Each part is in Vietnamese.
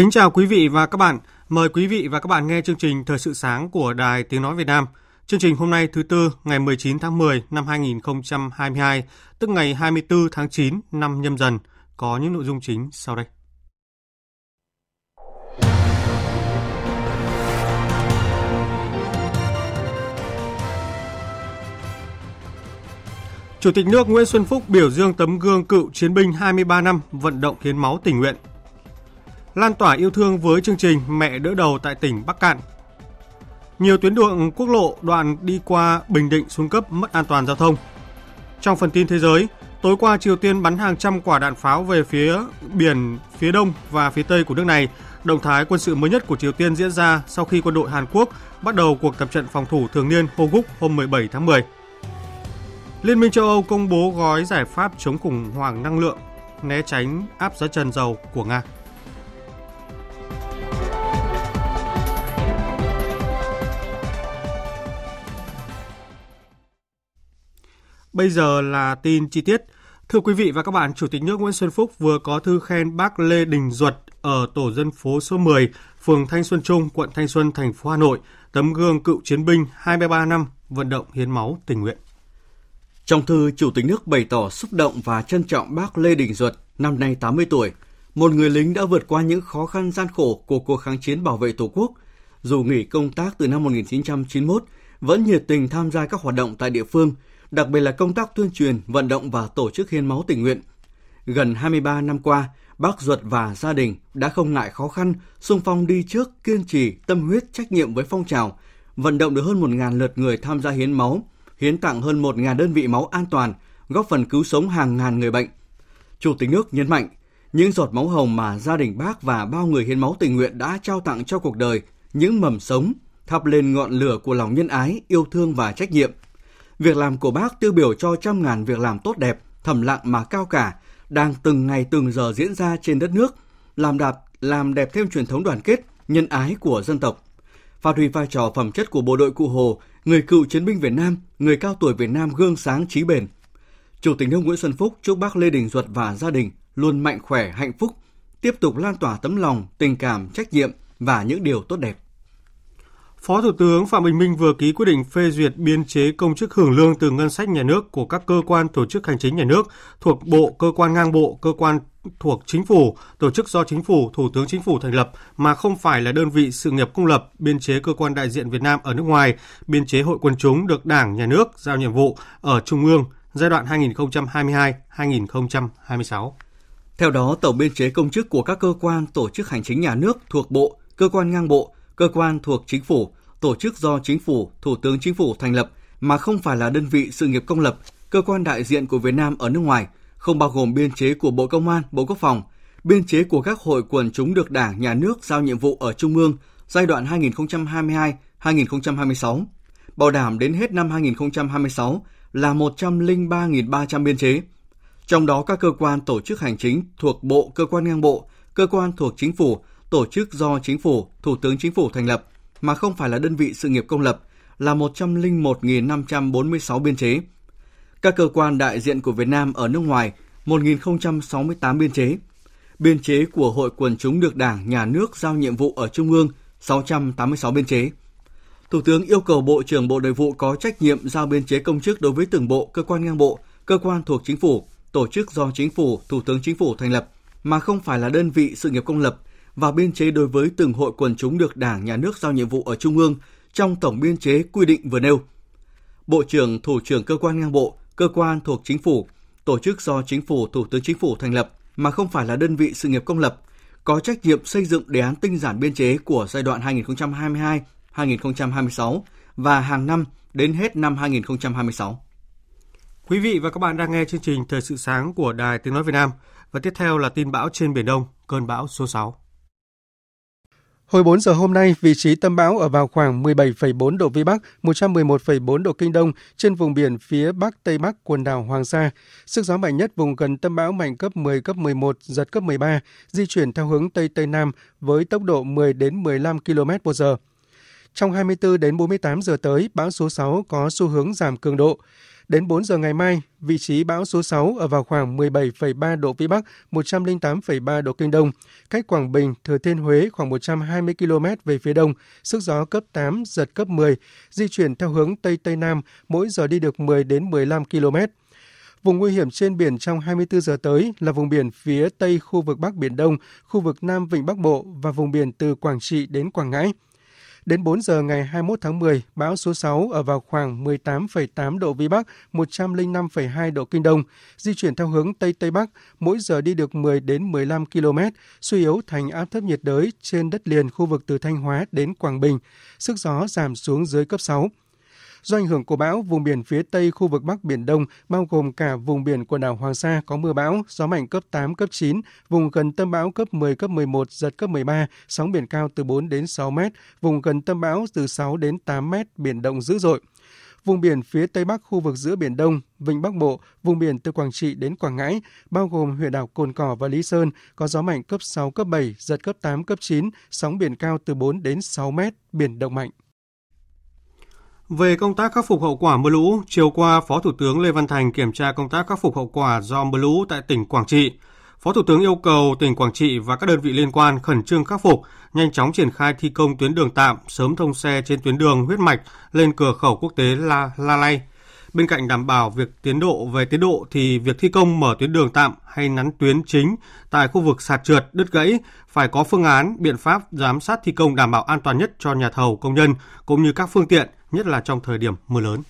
Kính chào quý vị và các bạn. Mời quý vị và các bạn nghe chương trình Thời sự sáng của Đài Tiếng Nói Việt Nam. Chương trình hôm nay thứ Tư ngày 19 tháng 10 năm 2022, tức ngày 24 tháng 9 năm nhâm dần, có những nội dung chính sau đây. Chủ tịch nước Nguyễn Xuân Phúc biểu dương tấm gương cựu chiến binh 23 năm vận động hiến máu tình nguyện lan tỏa yêu thương với chương trình Mẹ đỡ đầu tại tỉnh Bắc Cạn. Nhiều tuyến đường quốc lộ đoạn đi qua Bình Định xuống cấp mất an toàn giao thông. Trong phần tin thế giới, tối qua Triều Tiên bắn hàng trăm quả đạn pháo về phía biển phía đông và phía tây của nước này. Động thái quân sự mới nhất của Triều Tiên diễn ra sau khi quân đội Hàn Quốc bắt đầu cuộc tập trận phòng thủ thường niên Hoguk hôm 17 tháng 10. Liên minh châu Âu công bố gói giải pháp chống khủng hoảng năng lượng, né tránh áp giá trần dầu của Nga. Bây giờ là tin chi tiết. Thưa quý vị và các bạn, Chủ tịch nước Nguyễn Xuân Phúc vừa có thư khen bác Lê Đình Duật ở tổ dân phố số 10, phường Thanh Xuân Trung, quận Thanh Xuân, thành phố Hà Nội, tấm gương cựu chiến binh 23 năm vận động hiến máu tình nguyện. Trong thư, Chủ tịch nước bày tỏ xúc động và trân trọng bác Lê Đình Duật, năm nay 80 tuổi, một người lính đã vượt qua những khó khăn gian khổ của cuộc kháng chiến bảo vệ Tổ quốc. Dù nghỉ công tác từ năm 1991, vẫn nhiệt tình tham gia các hoạt động tại địa phương – đặc biệt là công tác tuyên truyền, vận động và tổ chức hiến máu tình nguyện. Gần 23 năm qua, bác Duật và gia đình đã không ngại khó khăn, xung phong đi trước, kiên trì, tâm huyết, trách nhiệm với phong trào, vận động được hơn 1.000 lượt người tham gia hiến máu, hiến tặng hơn 1.000 đơn vị máu an toàn, góp phần cứu sống hàng ngàn người bệnh. Chủ tịch nước nhấn mạnh, những giọt máu hồng mà gia đình bác và bao người hiến máu tình nguyện đã trao tặng cho cuộc đời, những mầm sống, thắp lên ngọn lửa của lòng nhân ái, yêu thương và trách nhiệm – Việc làm của bác tiêu biểu cho trăm ngàn việc làm tốt đẹp, thầm lặng mà cao cả, đang từng ngày từng giờ diễn ra trên đất nước, làm đạp, làm đẹp thêm truyền thống đoàn kết, nhân ái của dân tộc. Phát huy vai trò phẩm chất của bộ đội Cụ Hồ, người cựu chiến binh Việt Nam, người cao tuổi Việt Nam gương sáng trí bền. Chủ tịch nước Nguyễn Xuân Phúc chúc bác Lê Đình Duật và gia đình luôn mạnh khỏe, hạnh phúc, tiếp tục lan tỏa tấm lòng, tình cảm, trách nhiệm và những điều tốt đẹp. Phó Thủ tướng Phạm Bình Minh vừa ký quyết định phê duyệt biên chế công chức hưởng lương từ ngân sách nhà nước của các cơ quan tổ chức hành chính nhà nước thuộc Bộ, cơ quan ngang bộ, cơ quan thuộc chính phủ, tổ chức do chính phủ, Thủ tướng Chính phủ thành lập mà không phải là đơn vị sự nghiệp công lập, biên chế cơ quan đại diện Việt Nam ở nước ngoài, biên chế hội quần chúng được Đảng, Nhà nước giao nhiệm vụ ở Trung ương giai đoạn 2022-2026. Theo đó, tổng biên chế công chức của các cơ quan tổ chức hành chính nhà nước thuộc Bộ, cơ quan ngang bộ, cơ quan thuộc chính phủ, tổ chức do chính phủ, thủ tướng chính phủ thành lập mà không phải là đơn vị sự nghiệp công lập, cơ quan đại diện của Việt Nam ở nước ngoài, không bao gồm biên chế của Bộ Công an, Bộ Quốc phòng, biên chế của các hội quần chúng được Đảng, Nhà nước giao nhiệm vụ ở Trung ương giai đoạn 2022-2026, bảo đảm đến hết năm 2026 là 103.300 biên chế. Trong đó các cơ quan tổ chức hành chính thuộc Bộ, cơ quan ngang bộ, cơ quan thuộc chính phủ tổ chức do chính phủ, thủ tướng chính phủ thành lập mà không phải là đơn vị sự nghiệp công lập là 101.546 biên chế. Các cơ quan đại diện của Việt Nam ở nước ngoài 1.068 biên chế. Biên chế của Hội quần chúng được Đảng, Nhà nước giao nhiệm vụ ở Trung ương 686 biên chế. Thủ tướng yêu cầu Bộ trưởng Bộ Nội vụ có trách nhiệm giao biên chế công chức đối với từng bộ, cơ quan ngang bộ, cơ quan thuộc chính phủ, tổ chức do chính phủ, thủ tướng chính phủ thành lập mà không phải là đơn vị sự nghiệp công lập và biên chế đối với từng hội quần chúng được Đảng, Nhà nước giao nhiệm vụ ở Trung ương trong tổng biên chế quy định vừa nêu. Bộ trưởng, Thủ trưởng cơ quan ngang bộ, cơ quan thuộc chính phủ, tổ chức do Chính phủ, Thủ tướng Chính phủ thành lập mà không phải là đơn vị sự nghiệp công lập, có trách nhiệm xây dựng đề án tinh giản biên chế của giai đoạn 2022-2026 và hàng năm đến hết năm 2026. Quý vị và các bạn đang nghe chương trình Thời sự sáng của Đài Tiếng Nói Việt Nam và tiếp theo là tin bão trên Biển Đông, cơn bão số 6. Hồi 4 giờ hôm nay, vị trí tâm bão ở vào khoảng 17,4 độ Vĩ Bắc, 111,4 độ Kinh Đông trên vùng biển phía Bắc Tây Bắc quần đảo Hoàng Sa. Sức gió mạnh nhất vùng gần tâm bão mạnh cấp 10, cấp 11, giật cấp 13, di chuyển theo hướng Tây Tây Nam với tốc độ 10 đến 15 km một giờ. Trong 24 đến 48 giờ tới, bão số 6 có xu hướng giảm cường độ. Đến 4 giờ ngày mai, vị trí bão số 6 ở vào khoảng 17,3 độ Vĩ Bắc, 108,3 độ Kinh Đông, cách Quảng Bình, Thừa Thiên Huế khoảng 120 km về phía đông, sức gió cấp 8, giật cấp 10, di chuyển theo hướng Tây Tây Nam, mỗi giờ đi được 10 đến 15 km. Vùng nguy hiểm trên biển trong 24 giờ tới là vùng biển phía Tây khu vực Bắc Biển Đông, khu vực Nam Vịnh Bắc Bộ và vùng biển từ Quảng Trị đến Quảng Ngãi. Đến 4 giờ ngày 21 tháng 10, bão số 6 ở vào khoảng 18,8 độ Vĩ Bắc, 105,2 độ Kinh Đông, di chuyển theo hướng Tây Tây Bắc, mỗi giờ đi được 10 đến 15 km, suy yếu thành áp thấp nhiệt đới trên đất liền khu vực từ Thanh Hóa đến Quảng Bình. Sức gió giảm xuống dưới cấp 6. Do ảnh hưởng của bão, vùng biển phía tây khu vực Bắc Biển Đông, bao gồm cả vùng biển quần đảo Hoàng Sa có mưa bão, gió mạnh cấp 8, cấp 9, vùng gần tâm bão cấp 10, cấp 11, giật cấp 13, sóng biển cao từ 4 đến 6 mét, vùng gần tâm bão từ 6 đến 8 mét, biển động dữ dội. Vùng biển phía Tây Bắc khu vực giữa Biển Đông, Vịnh Bắc Bộ, vùng biển từ Quảng Trị đến Quảng Ngãi, bao gồm huyện đảo Cồn Cỏ và Lý Sơn, có gió mạnh cấp 6, cấp 7, giật cấp 8, cấp 9, sóng biển cao từ 4 đến 6 mét, biển động mạnh. Về công tác khắc phục hậu quả mưa lũ, chiều qua Phó Thủ tướng Lê Văn Thành kiểm tra công tác khắc phục hậu quả do mưa lũ tại tỉnh Quảng Trị. Phó Thủ tướng yêu cầu tỉnh Quảng Trị và các đơn vị liên quan khẩn trương khắc phục, nhanh chóng triển khai thi công tuyến đường tạm, sớm thông xe trên tuyến đường huyết mạch lên cửa khẩu quốc tế La, La Lay. Bên cạnh đảm bảo việc tiến độ về tiến độ thì việc thi công mở tuyến đường tạm hay nắn tuyến chính tại khu vực sạt trượt, đứt gãy phải có phương án, biện pháp giám sát thi công đảm bảo an toàn nhất cho nhà thầu, công nhân cũng như các phương tiện, nhất là trong thời điểm mưa lớn.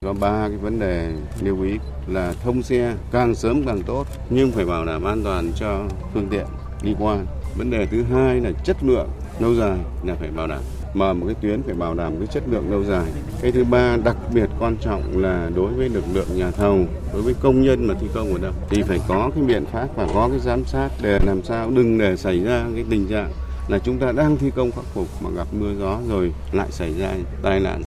Có ba cái vấn đề lưu ý là thông xe càng sớm càng tốt nhưng phải bảo đảm an toàn cho phương tiện đi qua. Vấn đề thứ hai là chất lượng lâu dài là phải bảo đảm mà một cái tuyến phải bảo đảm cái chất lượng lâu dài. Cái thứ ba đặc biệt quan trọng là đối với lực lượng nhà thầu, đối với công nhân mà thi công ở đâu thì phải có cái biện pháp và có cái giám sát để làm sao đừng để xảy ra cái tình trạng là chúng ta đang thi công khắc phục mà gặp mưa gió rồi lại xảy ra tai nạn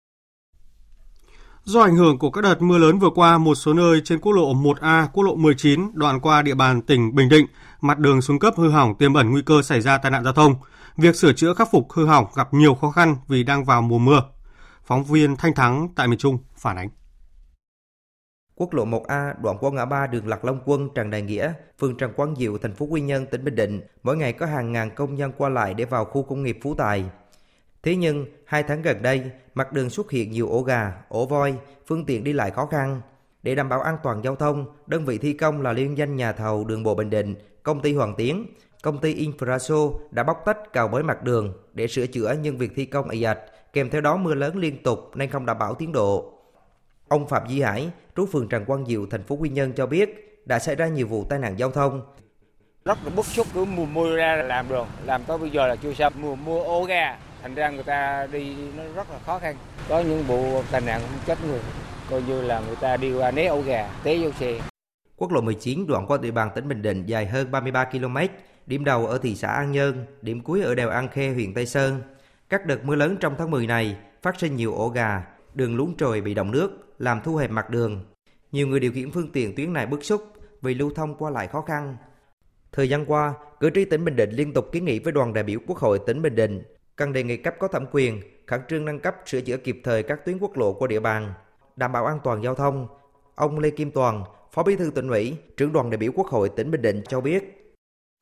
Do ảnh hưởng của các đợt mưa lớn vừa qua, một số nơi trên quốc lộ 1A, quốc lộ 19 đoạn qua địa bàn tỉnh Bình Định, mặt đường xuống cấp hư hỏng tiềm ẩn nguy cơ xảy ra tai nạn giao thông. Việc sửa chữa khắc phục hư hỏng gặp nhiều khó khăn vì đang vào mùa mưa. Phóng viên Thanh Thắng tại miền Trung phản ánh. Quốc lộ 1A đoạn qua ngã ba đường Lạc Long Quân, Trần Đại Nghĩa, phường Trần Quang Diệu, thành phố Quy Nhơn, tỉnh Bình Định, mỗi ngày có hàng ngàn công nhân qua lại để vào khu công nghiệp Phú Tài. Thế nhưng, hai tháng gần đây, mặt đường xuất hiện nhiều ổ gà, ổ voi, phương tiện đi lại khó khăn. Để đảm bảo an toàn giao thông, đơn vị thi công là liên danh nhà thầu đường bộ Bình Định, công ty Hoàng Tiến, công ty Infraso đã bóc tách cào bới mặt đường để sửa chữa nhưng việc thi công ầy ạch, kèm theo đó mưa lớn liên tục nên không đảm bảo tiến độ. Ông Phạm Duy Hải, trú phường Trần Quang Diệu, thành phố Quy Nhơn cho biết đã xảy ra nhiều vụ tai nạn giao thông. Rất là bức xúc cứ mùa mưa ra là làm đường, làm tới bây giờ là chưa xong mùa mưa ố ga, thành ra người ta đi nó rất là khó khăn. Có những vụ tai nạn không chết người, coi như là người ta đi qua né ổ gà, té vô xe. Quốc lộ 19 đoạn qua địa bàn tỉnh Bình Định dài hơn 33 km, điểm đầu ở thị xã An Nhơn, điểm cuối ở đèo An Khê, huyện Tây Sơn. Các đợt mưa lớn trong tháng 10 này phát sinh nhiều ổ gà, đường lún trồi bị động nước, làm thu hẹp mặt đường. Nhiều người điều khiển phương tiện tuyến này bức xúc vì lưu thông qua lại khó khăn. Thời gian qua, cử tri tỉnh Bình Định liên tục kiến nghị với đoàn đại biểu Quốc hội tỉnh Bình Định cần đề nghị cấp có thẩm quyền khẩn trương nâng cấp sửa chữa kịp thời các tuyến quốc lộ qua địa bàn, đảm bảo an toàn giao thông. Ông Lê Kim Toàn, Phó Bí thư tỉnh ủy, trưởng đoàn đại biểu Quốc hội tỉnh Bình Định cho biết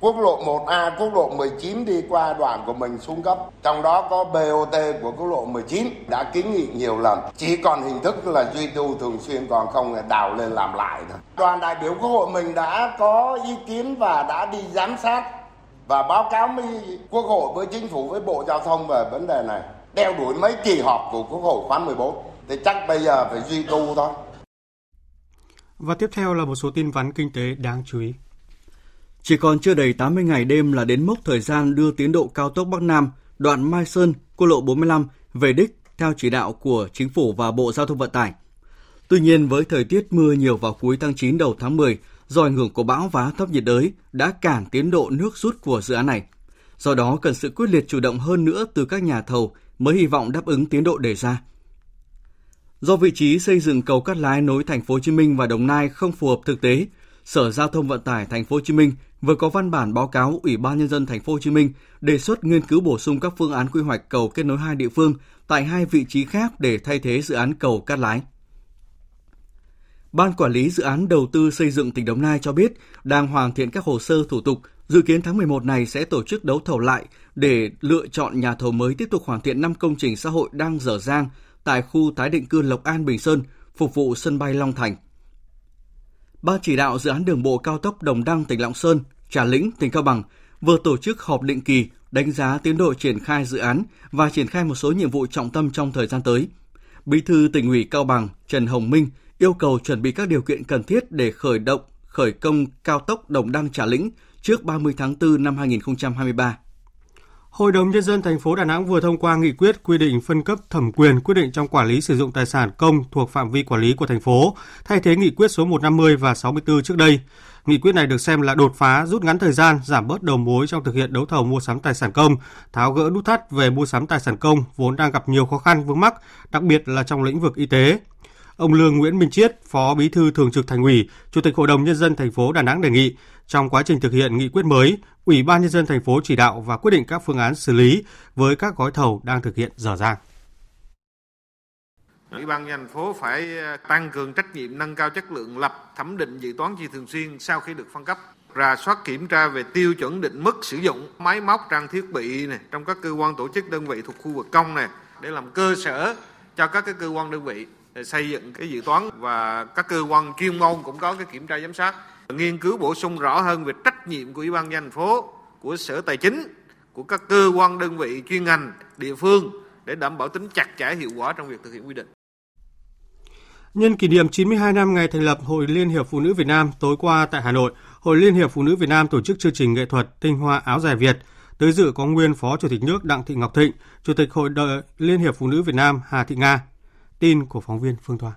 Quốc lộ 1A, quốc lộ 19 đi qua đoạn của mình xuống cấp. Trong đó có BOT của quốc lộ 19 đã kiến nghị nhiều lần. Chỉ còn hình thức là duy tu thường xuyên còn không là đào lên làm lại thôi. Đoàn đại biểu quốc hội mình đã có ý kiến và đã đi giám sát và báo cáo với quốc hội với chính phủ với bộ giao thông về vấn đề này. Đeo đuổi mấy kỳ họp của quốc hội khóa 14 thì chắc bây giờ phải duy tu thôi. Và tiếp theo là một số tin vắn kinh tế đáng chú ý. Chỉ còn chưa đầy 80 ngày đêm là đến mốc thời gian đưa tiến độ cao tốc Bắc Nam, đoạn Mai Sơn, quốc lộ 45 về đích theo chỉ đạo của Chính phủ và Bộ Giao thông Vận tải. Tuy nhiên, với thời tiết mưa nhiều vào cuối tháng 9 đầu tháng 10, do ảnh hưởng của bão và thấp nhiệt đới đã cản tiến độ nước rút của dự án này. Do đó, cần sự quyết liệt chủ động hơn nữa từ các nhà thầu mới hy vọng đáp ứng tiến độ đề ra. Do vị trí xây dựng cầu Cát Lái nối thành phố Hồ Chí Minh và Đồng Nai không phù hợp thực tế, Sở Giao thông Vận tải thành phố Hồ Chí Minh vừa có văn bản báo cáo Ủy ban nhân dân thành phố Hồ Chí Minh đề xuất nghiên cứu bổ sung các phương án quy hoạch cầu kết nối hai địa phương tại hai vị trí khác để thay thế dự án cầu Cát Lái. Ban quản lý dự án đầu tư xây dựng tỉnh Đồng Nai cho biết đang hoàn thiện các hồ sơ thủ tục, dự kiến tháng 11 này sẽ tổ chức đấu thầu lại để lựa chọn nhà thầu mới tiếp tục hoàn thiện 5 công trình xã hội đang dở dang tại khu tái định cư Lộc An Bình Sơn, phục vụ sân bay Long Thành. Ban chỉ đạo dự án đường bộ cao tốc Đồng Đăng tỉnh Lạng Sơn, Trà Lĩnh tỉnh Cao Bằng vừa tổ chức họp định kỳ đánh giá tiến độ triển khai dự án và triển khai một số nhiệm vụ trọng tâm trong thời gian tới. Bí thư tỉnh ủy Cao Bằng Trần Hồng Minh yêu cầu chuẩn bị các điều kiện cần thiết để khởi động khởi công cao tốc Đồng Đăng Trà Lĩnh trước 30 tháng 4 năm 2023. Hội đồng nhân dân thành phố Đà Nẵng vừa thông qua nghị quyết quy định phân cấp thẩm quyền quyết định trong quản lý sử dụng tài sản công thuộc phạm vi quản lý của thành phố, thay thế nghị quyết số 150 và 64 trước đây. Nghị quyết này được xem là đột phá rút ngắn thời gian, giảm bớt đầu mối trong thực hiện đấu thầu mua sắm tài sản công, tháo gỡ nút thắt về mua sắm tài sản công vốn đang gặp nhiều khó khăn vướng mắc, đặc biệt là trong lĩnh vực y tế. Ông Lương Nguyễn Minh Chiết, Phó Bí thư Thường trực Thành ủy, Chủ tịch Hội đồng nhân dân thành phố Đà Nẵng đề nghị trong quá trình thực hiện nghị quyết mới, Ủy ban nhân dân thành phố chỉ đạo và quyết định các phương án xử lý với các gói thầu đang thực hiện dở dang. Ủy ban thành phố phải ờ, tăng cường trách nhiệm nâng cao chất lượng lập thẩm định dự toán chi thường xuyên sau khi được phân cấp rà soát kiểm tra về tiêu chuẩn định mức sử dụng máy móc trang thiết bị này trong các cơ quan tổ chức đơn vị thuộc khu vực công này để làm cơ sở cho các cái cơ quan đơn vị ờ, xây dựng cái dự toán và các cơ quan chuyên môn cũng có cái kiểm tra giám sát nghiên cứu bổ sung rõ hơn về trách nhiệm của ủy ban dân thành phố của sở tài chính của các cơ quan đơn vị chuyên ngành địa phương để đảm bảo tính chặt chẽ hiệu quả trong việc thực hiện quy định Nhân kỷ niệm 92 năm ngày thành lập Hội Liên hiệp Phụ nữ Việt Nam tối qua tại Hà Nội, Hội Liên hiệp Phụ nữ Việt Nam tổ chức chương trình nghệ thuật Tinh hoa áo dài Việt. Tới dự có nguyên Phó Chủ tịch nước Đặng Thị Ngọc Thịnh, Chủ tịch Hội Đợi Liên hiệp Phụ nữ Việt Nam Hà Thị Nga. Tin của phóng viên Phương Thoa.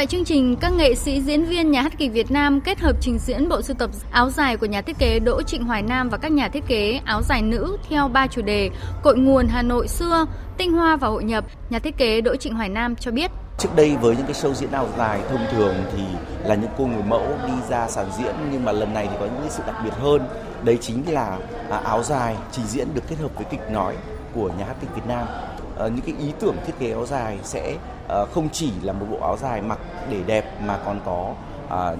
Tại chương trình, các nghệ sĩ diễn viên nhà hát kịch Việt Nam kết hợp trình diễn bộ sưu tập áo dài của nhà thiết kế Đỗ Trịnh Hoài Nam và các nhà thiết kế áo dài nữ theo ba chủ đề Cội nguồn Hà Nội xưa, Tinh hoa và hội nhập. Nhà thiết kế Đỗ Trịnh Hoài Nam cho biết. Trước đây với những cái show diễn áo dài thông thường thì là những cô người mẫu đi ra sàn diễn nhưng mà lần này thì có những cái sự đặc biệt hơn. Đấy chính là à, áo dài trình diễn được kết hợp với kịch nói của nhà hát kịch Việt Nam Ờ, những cái ý tưởng thiết kế áo dài sẽ ờ, không chỉ là một bộ áo dài mặc để đẹp mà còn có à,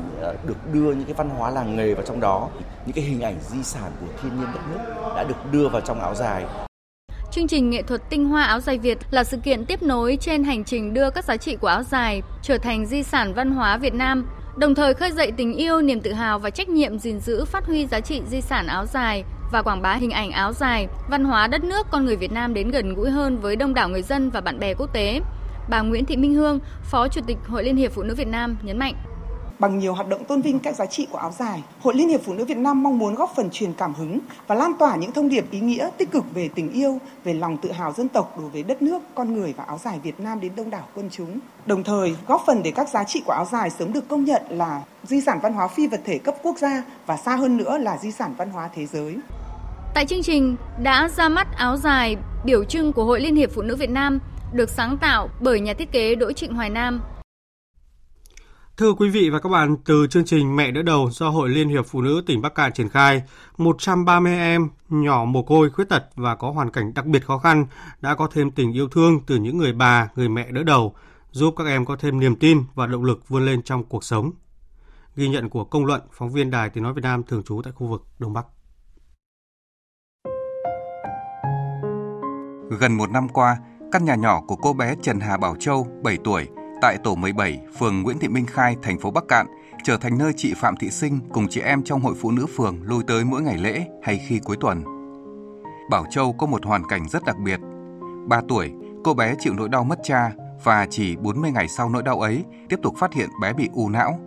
được đưa những cái văn hóa làng nghề vào trong đó. Những cái hình ảnh di sản của thiên nhiên đất nước đã được đưa vào trong áo dài. Chương trình nghệ thuật tinh hoa áo dài Việt là sự kiện tiếp nối trên hành trình đưa các giá trị của áo dài trở thành di sản văn hóa Việt Nam, đồng thời khơi dậy tình yêu, niềm tự hào và trách nhiệm gìn giữ phát huy giá trị di sản áo dài và quảng bá hình ảnh áo dài, văn hóa đất nước con người Việt Nam đến gần gũi hơn với đông đảo người dân và bạn bè quốc tế. Bà Nguyễn Thị Minh Hương, Phó Chủ tịch Hội Liên hiệp Phụ nữ Việt Nam nhấn mạnh. Bằng nhiều hoạt động tôn vinh các giá trị của áo dài, Hội Liên hiệp Phụ nữ Việt Nam mong muốn góp phần truyền cảm hứng và lan tỏa những thông điệp ý nghĩa tích cực về tình yêu, về lòng tự hào dân tộc đối với đất nước, con người và áo dài Việt Nam đến đông đảo quân chúng. Đồng thời, góp phần để các giá trị của áo dài sớm được công nhận là di sản văn hóa phi vật thể cấp quốc gia và xa hơn nữa là di sản văn hóa thế giới. Tại chương trình đã ra mắt áo dài biểu trưng của Hội Liên hiệp Phụ nữ Việt Nam được sáng tạo bởi nhà thiết kế Đỗ Trịnh Hoài Nam. Thưa quý vị và các bạn, từ chương trình Mẹ đỡ đầu do Hội Liên hiệp Phụ nữ tỉnh Bắc Cạn triển khai, 130 em nhỏ mồ côi khuyết tật và có hoàn cảnh đặc biệt khó khăn đã có thêm tình yêu thương từ những người bà, người mẹ đỡ đầu, giúp các em có thêm niềm tin và động lực vươn lên trong cuộc sống. Ghi nhận của công luận, phóng viên Đài Tiếng Nói Việt Nam thường trú tại khu vực Đông Bắc. Gần một năm qua, căn nhà nhỏ của cô bé Trần Hà Bảo Châu, 7 tuổi, tại tổ 17, phường Nguyễn Thị Minh Khai, thành phố Bắc Cạn, trở thành nơi chị Phạm Thị Sinh cùng chị em trong hội phụ nữ phường lui tới mỗi ngày lễ hay khi cuối tuần. Bảo Châu có một hoàn cảnh rất đặc biệt. 3 tuổi, cô bé chịu nỗi đau mất cha và chỉ 40 ngày sau nỗi đau ấy tiếp tục phát hiện bé bị u não.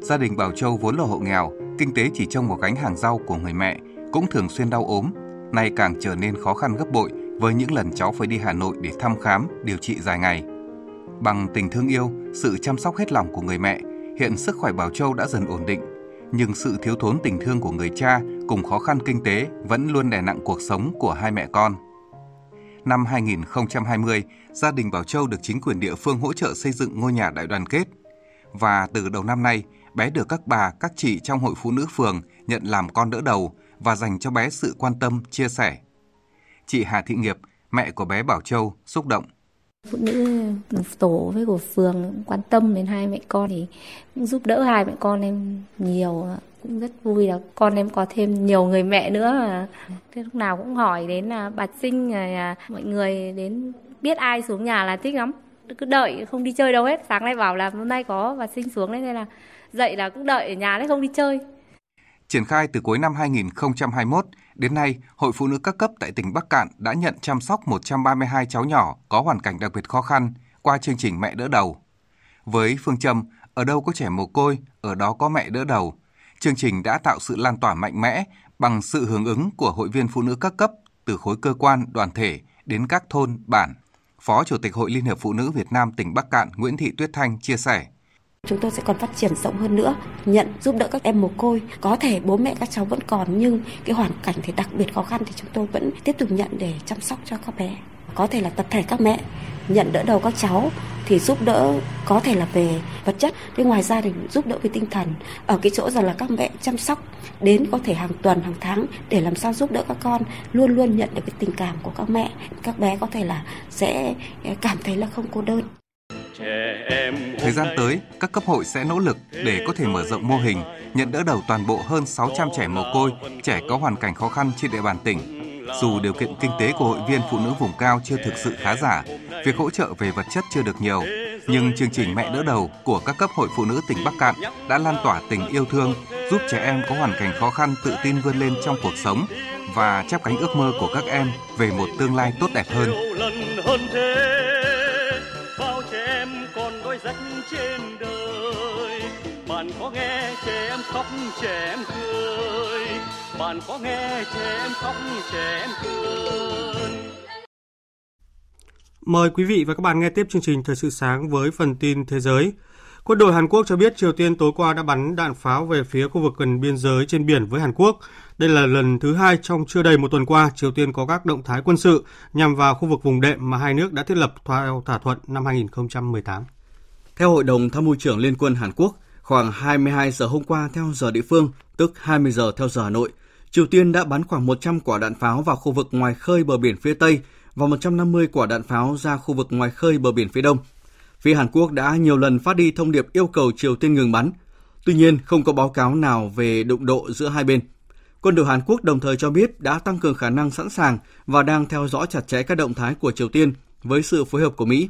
Gia đình Bảo Châu vốn là hộ nghèo, kinh tế chỉ trông vào gánh hàng rau của người mẹ, cũng thường xuyên đau ốm, nay càng trở nên khó khăn gấp bội với những lần cháu phải đi Hà Nội để thăm khám, điều trị dài ngày. Bằng tình thương yêu, sự chăm sóc hết lòng của người mẹ, hiện sức khỏe Bảo Châu đã dần ổn định, nhưng sự thiếu thốn tình thương của người cha cùng khó khăn kinh tế vẫn luôn đè nặng cuộc sống của hai mẹ con. Năm 2020, gia đình Bảo Châu được chính quyền địa phương hỗ trợ xây dựng ngôi nhà đại đoàn kết. Và từ đầu năm nay, bé được các bà, các chị trong hội phụ nữ phường nhận làm con đỡ đầu và dành cho bé sự quan tâm, chia sẻ. Chị Hà Thị Nghiệp, mẹ của bé Bảo Châu, xúc động. Phụ nữ tổ với của phường quan tâm đến hai mẹ con thì cũng giúp đỡ hai mẹ con em nhiều cũng rất vui là con em có thêm nhiều người mẹ nữa. Thế lúc nào cũng hỏi đến là bà sinh à, mọi người đến biết ai xuống nhà là thích lắm. Cứ đợi không đi chơi đâu hết. Sáng nay bảo là hôm nay có bà sinh xuống đấy nên là dậy là cũng đợi ở nhà đấy không đi chơi. Triển khai từ cuối năm 2021, đến nay, Hội Phụ nữ các cấp tại tỉnh Bắc Cạn đã nhận chăm sóc 132 cháu nhỏ có hoàn cảnh đặc biệt khó khăn qua chương trình Mẹ đỡ đầu. Với phương châm ở đâu có trẻ mồ côi, ở đó có mẹ đỡ đầu, chương trình đã tạo sự lan tỏa mạnh mẽ bằng sự hưởng ứng của hội viên phụ nữ các cấp từ khối cơ quan, đoàn thể đến các thôn, bản. Phó Chủ tịch Hội Liên hiệp Phụ nữ Việt Nam tỉnh Bắc Cạn Nguyễn Thị Tuyết Thanh chia sẻ. Chúng tôi sẽ còn phát triển rộng hơn nữa, nhận giúp đỡ các em mồ côi. Có thể bố mẹ các cháu vẫn còn nhưng cái hoàn cảnh thì đặc biệt khó khăn thì chúng tôi vẫn tiếp tục nhận để chăm sóc cho các bé. Có thể là tập thể các mẹ nhận đỡ đầu các cháu thì giúp đỡ có thể là về vật chất nhưng ngoài ra thì giúp đỡ về tinh thần ở cái chỗ rằng là các mẹ chăm sóc đến có thể hàng tuần hàng tháng để làm sao giúp đỡ các con luôn luôn nhận được cái tình cảm của các mẹ các bé có thể là sẽ cảm thấy là không cô đơn Thời gian tới, các cấp hội sẽ nỗ lực để có thể mở rộng mô hình, nhận đỡ đầu toàn bộ hơn 600 trẻ mồ côi, trẻ có hoàn cảnh khó khăn trên địa bàn tỉnh. Dù điều kiện kinh tế của hội viên phụ nữ vùng cao chưa thực sự khá giả, việc hỗ trợ về vật chất chưa được nhiều, nhưng chương trình Mẹ đỡ đầu của các cấp hội phụ nữ tỉnh Bắc Cạn đã lan tỏa tình yêu thương, giúp trẻ em có hoàn cảnh khó khăn tự tin vươn lên trong cuộc sống và chắp cánh ước mơ của các em về một tương lai tốt đẹp hơn trên đời bạn có nghe trẻ em khóc, trẻ em cười bạn có nghe trẻ em khóc, trẻ em cười Mời quý vị và các bạn nghe tiếp chương trình Thời sự sáng với phần tin thế giới. Quân đội Hàn Quốc cho biết Triều Tiên tối qua đã bắn đạn pháo về phía khu vực gần biên giới trên biển với Hàn Quốc. Đây là lần thứ hai trong chưa đầy một tuần qua Triều Tiên có các động thái quân sự nhằm vào khu vực vùng đệm mà hai nước đã thiết lập theo thỏa thuận năm 2018. Theo Hội đồng Tham mưu trưởng Liên quân Hàn Quốc, khoảng 22 giờ hôm qua theo giờ địa phương, tức 20 giờ theo giờ Hà Nội, Triều Tiên đã bắn khoảng 100 quả đạn pháo vào khu vực ngoài khơi bờ biển phía Tây và 150 quả đạn pháo ra khu vực ngoài khơi bờ biển phía Đông. Phía Hàn Quốc đã nhiều lần phát đi thông điệp yêu cầu Triều Tiên ngừng bắn. Tuy nhiên, không có báo cáo nào về đụng độ giữa hai bên. Quân đội Hàn Quốc đồng thời cho biết đã tăng cường khả năng sẵn sàng và đang theo dõi chặt chẽ các động thái của Triều Tiên với sự phối hợp của Mỹ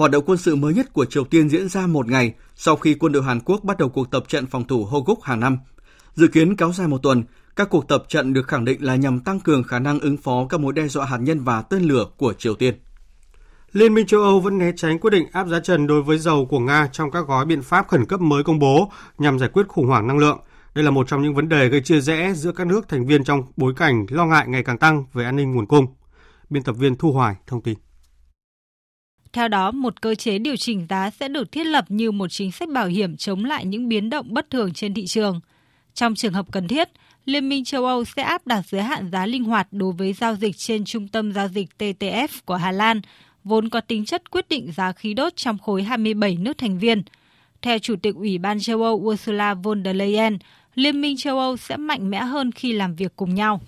Hoạt động quân sự mới nhất của Triều Tiên diễn ra một ngày sau khi quân đội Hàn Quốc bắt đầu cuộc tập trận phòng thủ Hoguk hàng năm. Dự kiến kéo dài một tuần, các cuộc tập trận được khẳng định là nhằm tăng cường khả năng ứng phó các mối đe dọa hạt nhân và tên lửa của Triều Tiên. Liên minh châu Âu vẫn né tránh quyết định áp giá trần đối với dầu của Nga trong các gói biện pháp khẩn cấp mới công bố nhằm giải quyết khủng hoảng năng lượng. Đây là một trong những vấn đề gây chia rẽ giữa các nước thành viên trong bối cảnh lo ngại ngày càng tăng về an ninh nguồn cung. Biên tập viên Thu Hoài thông tin. Theo đó, một cơ chế điều chỉnh giá sẽ được thiết lập như một chính sách bảo hiểm chống lại những biến động bất thường trên thị trường. Trong trường hợp cần thiết, Liên minh châu Âu sẽ áp đặt giới hạn giá linh hoạt đối với giao dịch trên trung tâm giao dịch TTF của Hà Lan, vốn có tính chất quyết định giá khí đốt trong khối 27 nước thành viên. Theo Chủ tịch Ủy ban châu Âu Ursula von der Leyen, Liên minh châu Âu sẽ mạnh mẽ hơn khi làm việc cùng nhau.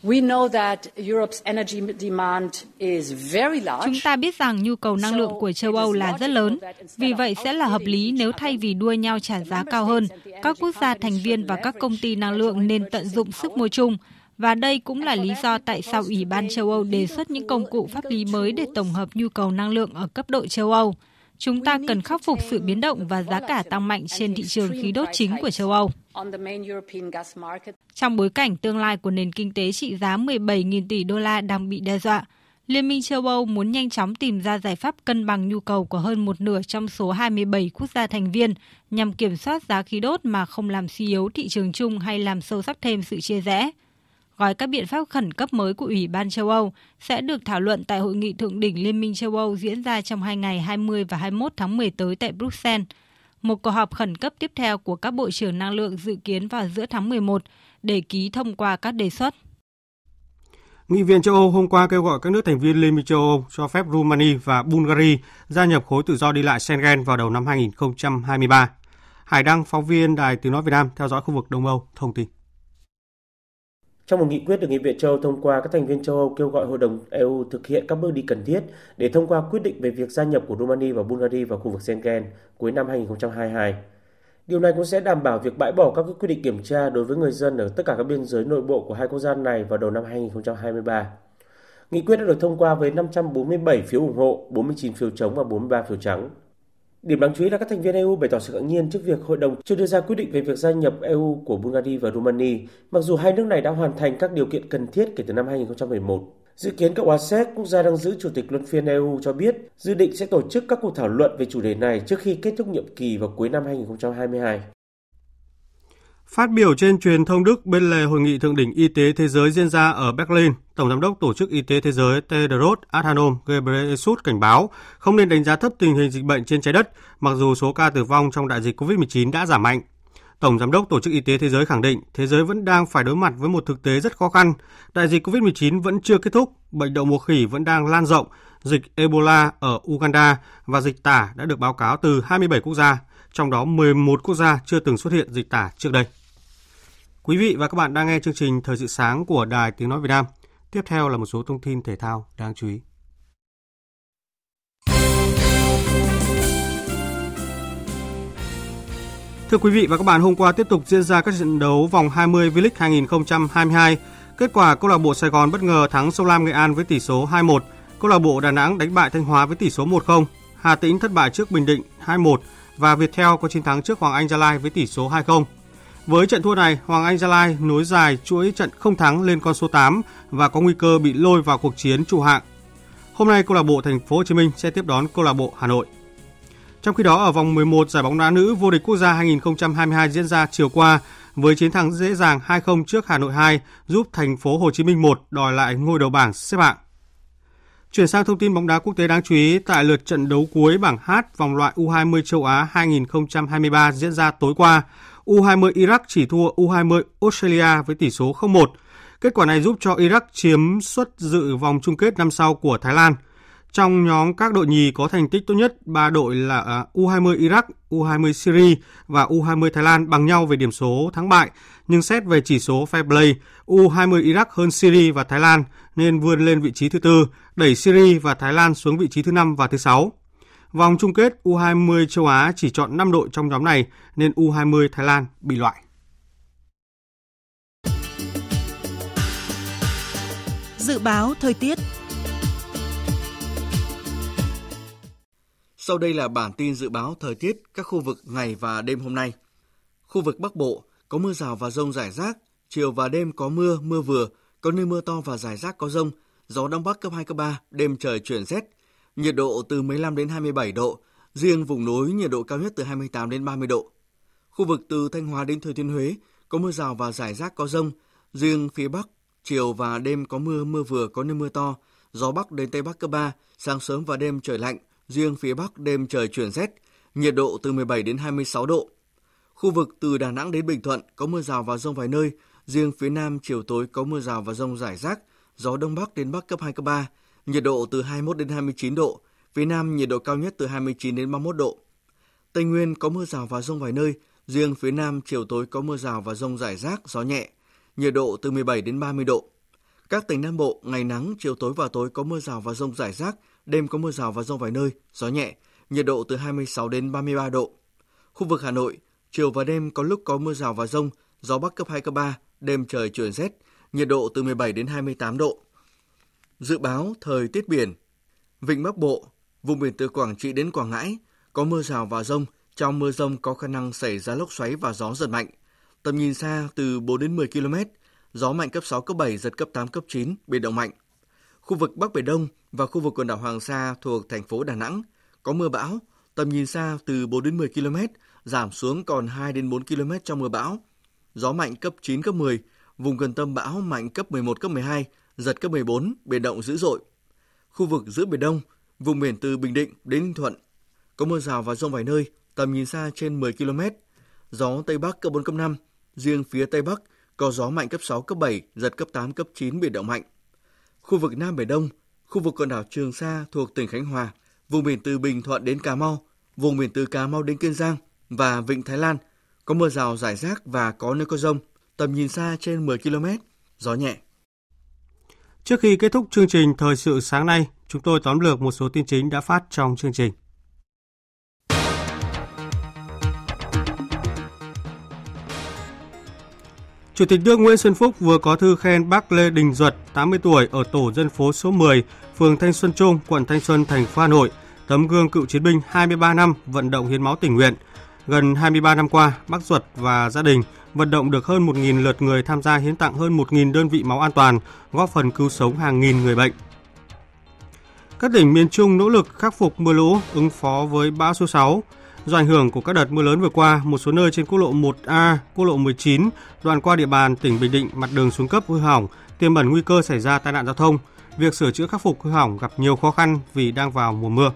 Chúng ta biết rằng nhu cầu năng lượng của châu Âu là rất lớn, vì vậy sẽ là hợp lý nếu thay vì đua nhau trả giá cao hơn, các quốc gia thành viên và các công ty năng lượng nên tận dụng sức mua chung. Và đây cũng là lý do tại sao Ủy ban châu Âu đề xuất những công cụ pháp lý mới để tổng hợp nhu cầu năng lượng ở cấp độ châu Âu chúng ta cần khắc phục sự biến động và giá cả tăng mạnh trên thị trường khí đốt chính của châu Âu. Trong bối cảnh tương lai của nền kinh tế trị giá 17.000 tỷ đô la đang bị đe dọa, Liên minh châu Âu muốn nhanh chóng tìm ra giải pháp cân bằng nhu cầu của hơn một nửa trong số 27 quốc gia thành viên nhằm kiểm soát giá khí đốt mà không làm suy yếu thị trường chung hay làm sâu sắc thêm sự chia rẽ. Gói các biện pháp khẩn cấp mới của Ủy ban châu Âu sẽ được thảo luận tại hội nghị thượng đỉnh Liên minh châu Âu diễn ra trong hai ngày 20 và 21 tháng 10 tới tại Bruxelles. Một cuộc họp khẩn cấp tiếp theo của các bộ trưởng năng lượng dự kiến vào giữa tháng 11 để ký thông qua các đề xuất. Nghị viện châu Âu hôm qua kêu gọi các nước thành viên Liên minh châu Âu cho phép Romania và Bulgaria gia nhập khối tự do đi lại Schengen vào đầu năm 2023. Hải Đăng, phóng viên Đài Tiếng Nói Việt Nam theo dõi khu vực Đông Âu, thông tin. Trong một nghị quyết được Nghị viện châu Âu thông qua, các thành viên châu Âu kêu gọi Hội đồng EU thực hiện các bước đi cần thiết để thông qua quyết định về việc gia nhập của Romania và Bulgaria vào khu vực Schengen cuối năm 2022. Điều này cũng sẽ đảm bảo việc bãi bỏ các quyết định kiểm tra đối với người dân ở tất cả các biên giới nội bộ của hai quốc gia này vào đầu năm 2023. Nghị quyết đã được thông qua với 547 phiếu ủng hộ, 49 phiếu chống và 43 phiếu trắng. Điểm đáng chú ý là các thành viên EU bày tỏ sự ngạc nhiên trước việc hội đồng chưa đưa ra quyết định về việc gia nhập EU của Bulgaria và Romania, mặc dù hai nước này đã hoàn thành các điều kiện cần thiết kể từ năm 2011. Dự kiến Cộng hòa Séc, quốc gia đang giữ chủ tịch luân phiên EU cho biết, dự định sẽ tổ chức các cuộc thảo luận về chủ đề này trước khi kết thúc nhiệm kỳ vào cuối năm 2022. Phát biểu trên truyền thông Đức bên lề hội nghị thượng đỉnh y tế thế giới diễn ra ở Berlin, Tổng giám đốc Tổ chức Y tế Thế giới Tedros Adhanom Ghebreyesus cảnh báo không nên đánh giá thấp tình hình dịch bệnh trên trái đất, mặc dù số ca tử vong trong đại dịch COVID-19 đã giảm mạnh. Tổng giám đốc Tổ chức Y tế Thế giới khẳng định thế giới vẫn đang phải đối mặt với một thực tế rất khó khăn. Đại dịch COVID-19 vẫn chưa kết thúc, bệnh đậu mùa khỉ vẫn đang lan rộng, dịch Ebola ở Uganda và dịch tả đã được báo cáo từ 27 quốc gia, trong đó 11 quốc gia chưa từng xuất hiện dịch tả trước đây. Quý vị và các bạn đang nghe chương trình Thời sự sáng của Đài Tiếng Nói Việt Nam. Tiếp theo là một số thông tin thể thao đáng chú ý. Thưa quý vị và các bạn, hôm qua tiếp tục diễn ra các trận đấu vòng 20 V-League 2022. Kết quả câu lạc bộ Sài Gòn bất ngờ thắng Sông Lam Nghệ An với tỷ số 2-1, câu lạc bộ Đà Nẵng đánh bại Thanh Hóa với tỷ số 1-0, Hà Tĩnh thất bại trước Bình Định 2-1 và Viettel có chiến thắng trước Hoàng Anh Gia Lai với tỷ số 2-0. Với trận thua này, Hoàng Anh Gia Lai nối dài chuỗi trận không thắng lên con số 8 và có nguy cơ bị lôi vào cuộc chiến trụ hạng. Hôm nay câu lạc bộ Thành phố Hồ Chí Minh sẽ tiếp đón câu lạc bộ Hà Nội. Trong khi đó ở vòng 11 giải bóng đá nữ vô địch quốc gia 2022 diễn ra chiều qua với chiến thắng dễ dàng 2-0 trước Hà Nội 2 giúp Thành phố Hồ Chí Minh 1 đòi lại ngôi đầu bảng xếp hạng. Chuyển sang thông tin bóng đá quốc tế đáng chú ý tại lượt trận đấu cuối bảng H vòng loại U20 châu Á 2023 diễn ra tối qua, U20 Iraq chỉ thua U20 Australia với tỷ số 0-1. Kết quả này giúp cho Iraq chiếm suất dự vòng chung kết năm sau của Thái Lan. Trong nhóm các đội nhì có thành tích tốt nhất, ba đội là à, U20 Iraq, U20 Syria và U20 Thái Lan bằng nhau về điểm số thắng bại, nhưng xét về chỉ số fair play, U20 Iraq hơn Syria và Thái Lan nên vươn lên vị trí thứ tư, đẩy Syria và Thái Lan xuống vị trí thứ năm và thứ sáu. Vòng chung kết U20 châu Á chỉ chọn 5 đội trong nhóm này nên U20 Thái Lan bị loại. Dự báo thời tiết Sau đây là bản tin dự báo thời tiết các khu vực ngày và đêm hôm nay. Khu vực Bắc Bộ có mưa rào và rông rải rác, chiều và đêm có mưa, mưa vừa, có nơi mưa to và rải rác có rông, gió đông bắc cấp 2 cấp 3, đêm trời chuyển rét, nhiệt độ từ 15 đến 27 độ, riêng vùng núi nhiệt độ cao nhất từ 28 đến 30 độ. Khu vực từ Thanh Hóa đến Thừa Thiên Huế có mưa rào và rải rác có rông, riêng phía Bắc chiều và đêm có mưa, mưa vừa có nơi mưa to, gió Bắc đến Tây Bắc cấp 3, sáng sớm và đêm trời lạnh, riêng phía Bắc đêm trời chuyển rét, nhiệt độ từ 17 đến 26 độ. Khu vực từ Đà Nẵng đến Bình Thuận có mưa rào và rông vài nơi, riêng phía Nam chiều tối có mưa rào và rông rải rác, gió Đông Bắc đến Bắc cấp 2, cấp 3, nhiệt độ từ 21 đến 29 độ, phía Nam nhiệt độ cao nhất từ 29 đến 31 độ. Tây Nguyên có mưa rào và rông vài nơi, riêng phía Nam chiều tối có mưa rào và rông rải rác, gió nhẹ, nhiệt độ từ 17 đến 30 độ. Các tỉnh Nam Bộ, ngày nắng, chiều tối và tối có mưa rào và rông rải rác, đêm có mưa rào và rông vài nơi, gió nhẹ, nhiệt độ từ 26 đến 33 độ. Khu vực Hà Nội, chiều và đêm có lúc có mưa rào và rông, gió bắc cấp 2, cấp 3, đêm trời chuyển rét, nhiệt độ từ 17 đến 28 độ. Dự báo thời tiết biển Vịnh Bắc Bộ, vùng biển từ Quảng Trị đến Quảng Ngãi, có mưa rào và rông, trong mưa rông có khả năng xảy ra lốc xoáy và gió giật mạnh. Tầm nhìn xa từ 4 đến 10 km, gió mạnh cấp 6, cấp 7, giật cấp 8, cấp 9, biển động mạnh. Khu vực Bắc Biển Đông và khu vực quần đảo Hoàng Sa thuộc thành phố Đà Nẵng có mưa bão, tầm nhìn xa từ 4 đến 10 km, giảm xuống còn 2 đến 4 km trong mưa bão. Gió mạnh cấp 9 cấp 10, vùng gần tâm bão mạnh cấp 11 cấp 12, giật cấp 14, biển động dữ dội. Khu vực giữa Biển Đông, vùng biển từ Bình Định đến Ninh Thuận có mưa rào và rông vài nơi, tầm nhìn xa trên 10 km. Gió Tây Bắc cấp 4 cấp 5, riêng phía Tây Bắc có gió mạnh cấp 6 cấp 7, giật cấp 8 cấp 9 biển động mạnh. Khu vực Nam Biển Đông, khu vực quần đảo Trường Sa thuộc tỉnh Khánh Hòa, vùng biển từ Bình Thuận đến Cà Mau, vùng biển từ Cà Mau đến Kiên Giang và Vịnh Thái Lan có mưa rào rải rác và có nơi có rông, tầm nhìn xa trên 10 km, gió nhẹ. Trước khi kết thúc chương trình Thời sự sáng nay, chúng tôi tóm lược một số tin chính đã phát trong chương trình. Chủ tịch nước Nguyễn Xuân Phúc vừa có thư khen bác Lê Đình Duật, 80 tuổi, ở tổ dân phố số 10, phường Thanh Xuân Trung, quận Thanh Xuân, thành phố Hà Nội, tấm gương cựu chiến binh 23 năm vận động hiến máu tình nguyện. Gần 23 năm qua, bác Duật và gia đình vận động được hơn 1.000 lượt người tham gia hiến tặng hơn 1.000 đơn vị máu an toàn, góp phần cứu sống hàng nghìn người bệnh. Các tỉnh miền Trung nỗ lực khắc phục mưa lũ, ứng phó với bão số 6. Do ảnh hưởng của các đợt mưa lớn vừa qua, một số nơi trên quốc lộ 1A, quốc lộ 19, đoạn qua địa bàn tỉnh Bình Định mặt đường xuống cấp hư hỏng, tiềm ẩn nguy cơ xảy ra tai nạn giao thông. Việc sửa chữa khắc phục hư hỏng gặp nhiều khó khăn vì đang vào mùa mưa.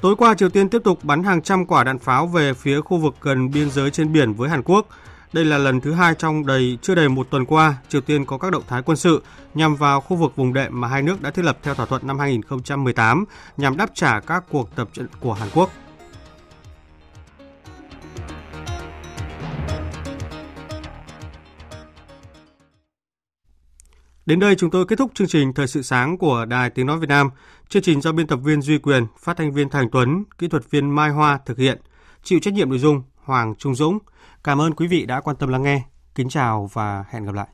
Tối qua, Triều Tiên tiếp tục bắn hàng trăm quả đạn pháo về phía khu vực gần biên giới trên biển với Hàn Quốc. Đây là lần thứ hai trong đầy chưa đầy một tuần qua, Triều Tiên có các động thái quân sự nhằm vào khu vực vùng đệm mà hai nước đã thiết lập theo thỏa thuận năm 2018 nhằm đáp trả các cuộc tập trận của Hàn Quốc. Đến đây chúng tôi kết thúc chương trình Thời sự sáng của Đài Tiếng Nói Việt Nam. Chương trình do biên tập viên Duy Quyền, phát thanh viên Thành Tuấn, kỹ thuật viên Mai Hoa thực hiện. Chịu trách nhiệm nội dung Hoàng Trung Dũng. Cảm ơn quý vị đã quan tâm lắng nghe. Kính chào và hẹn gặp lại.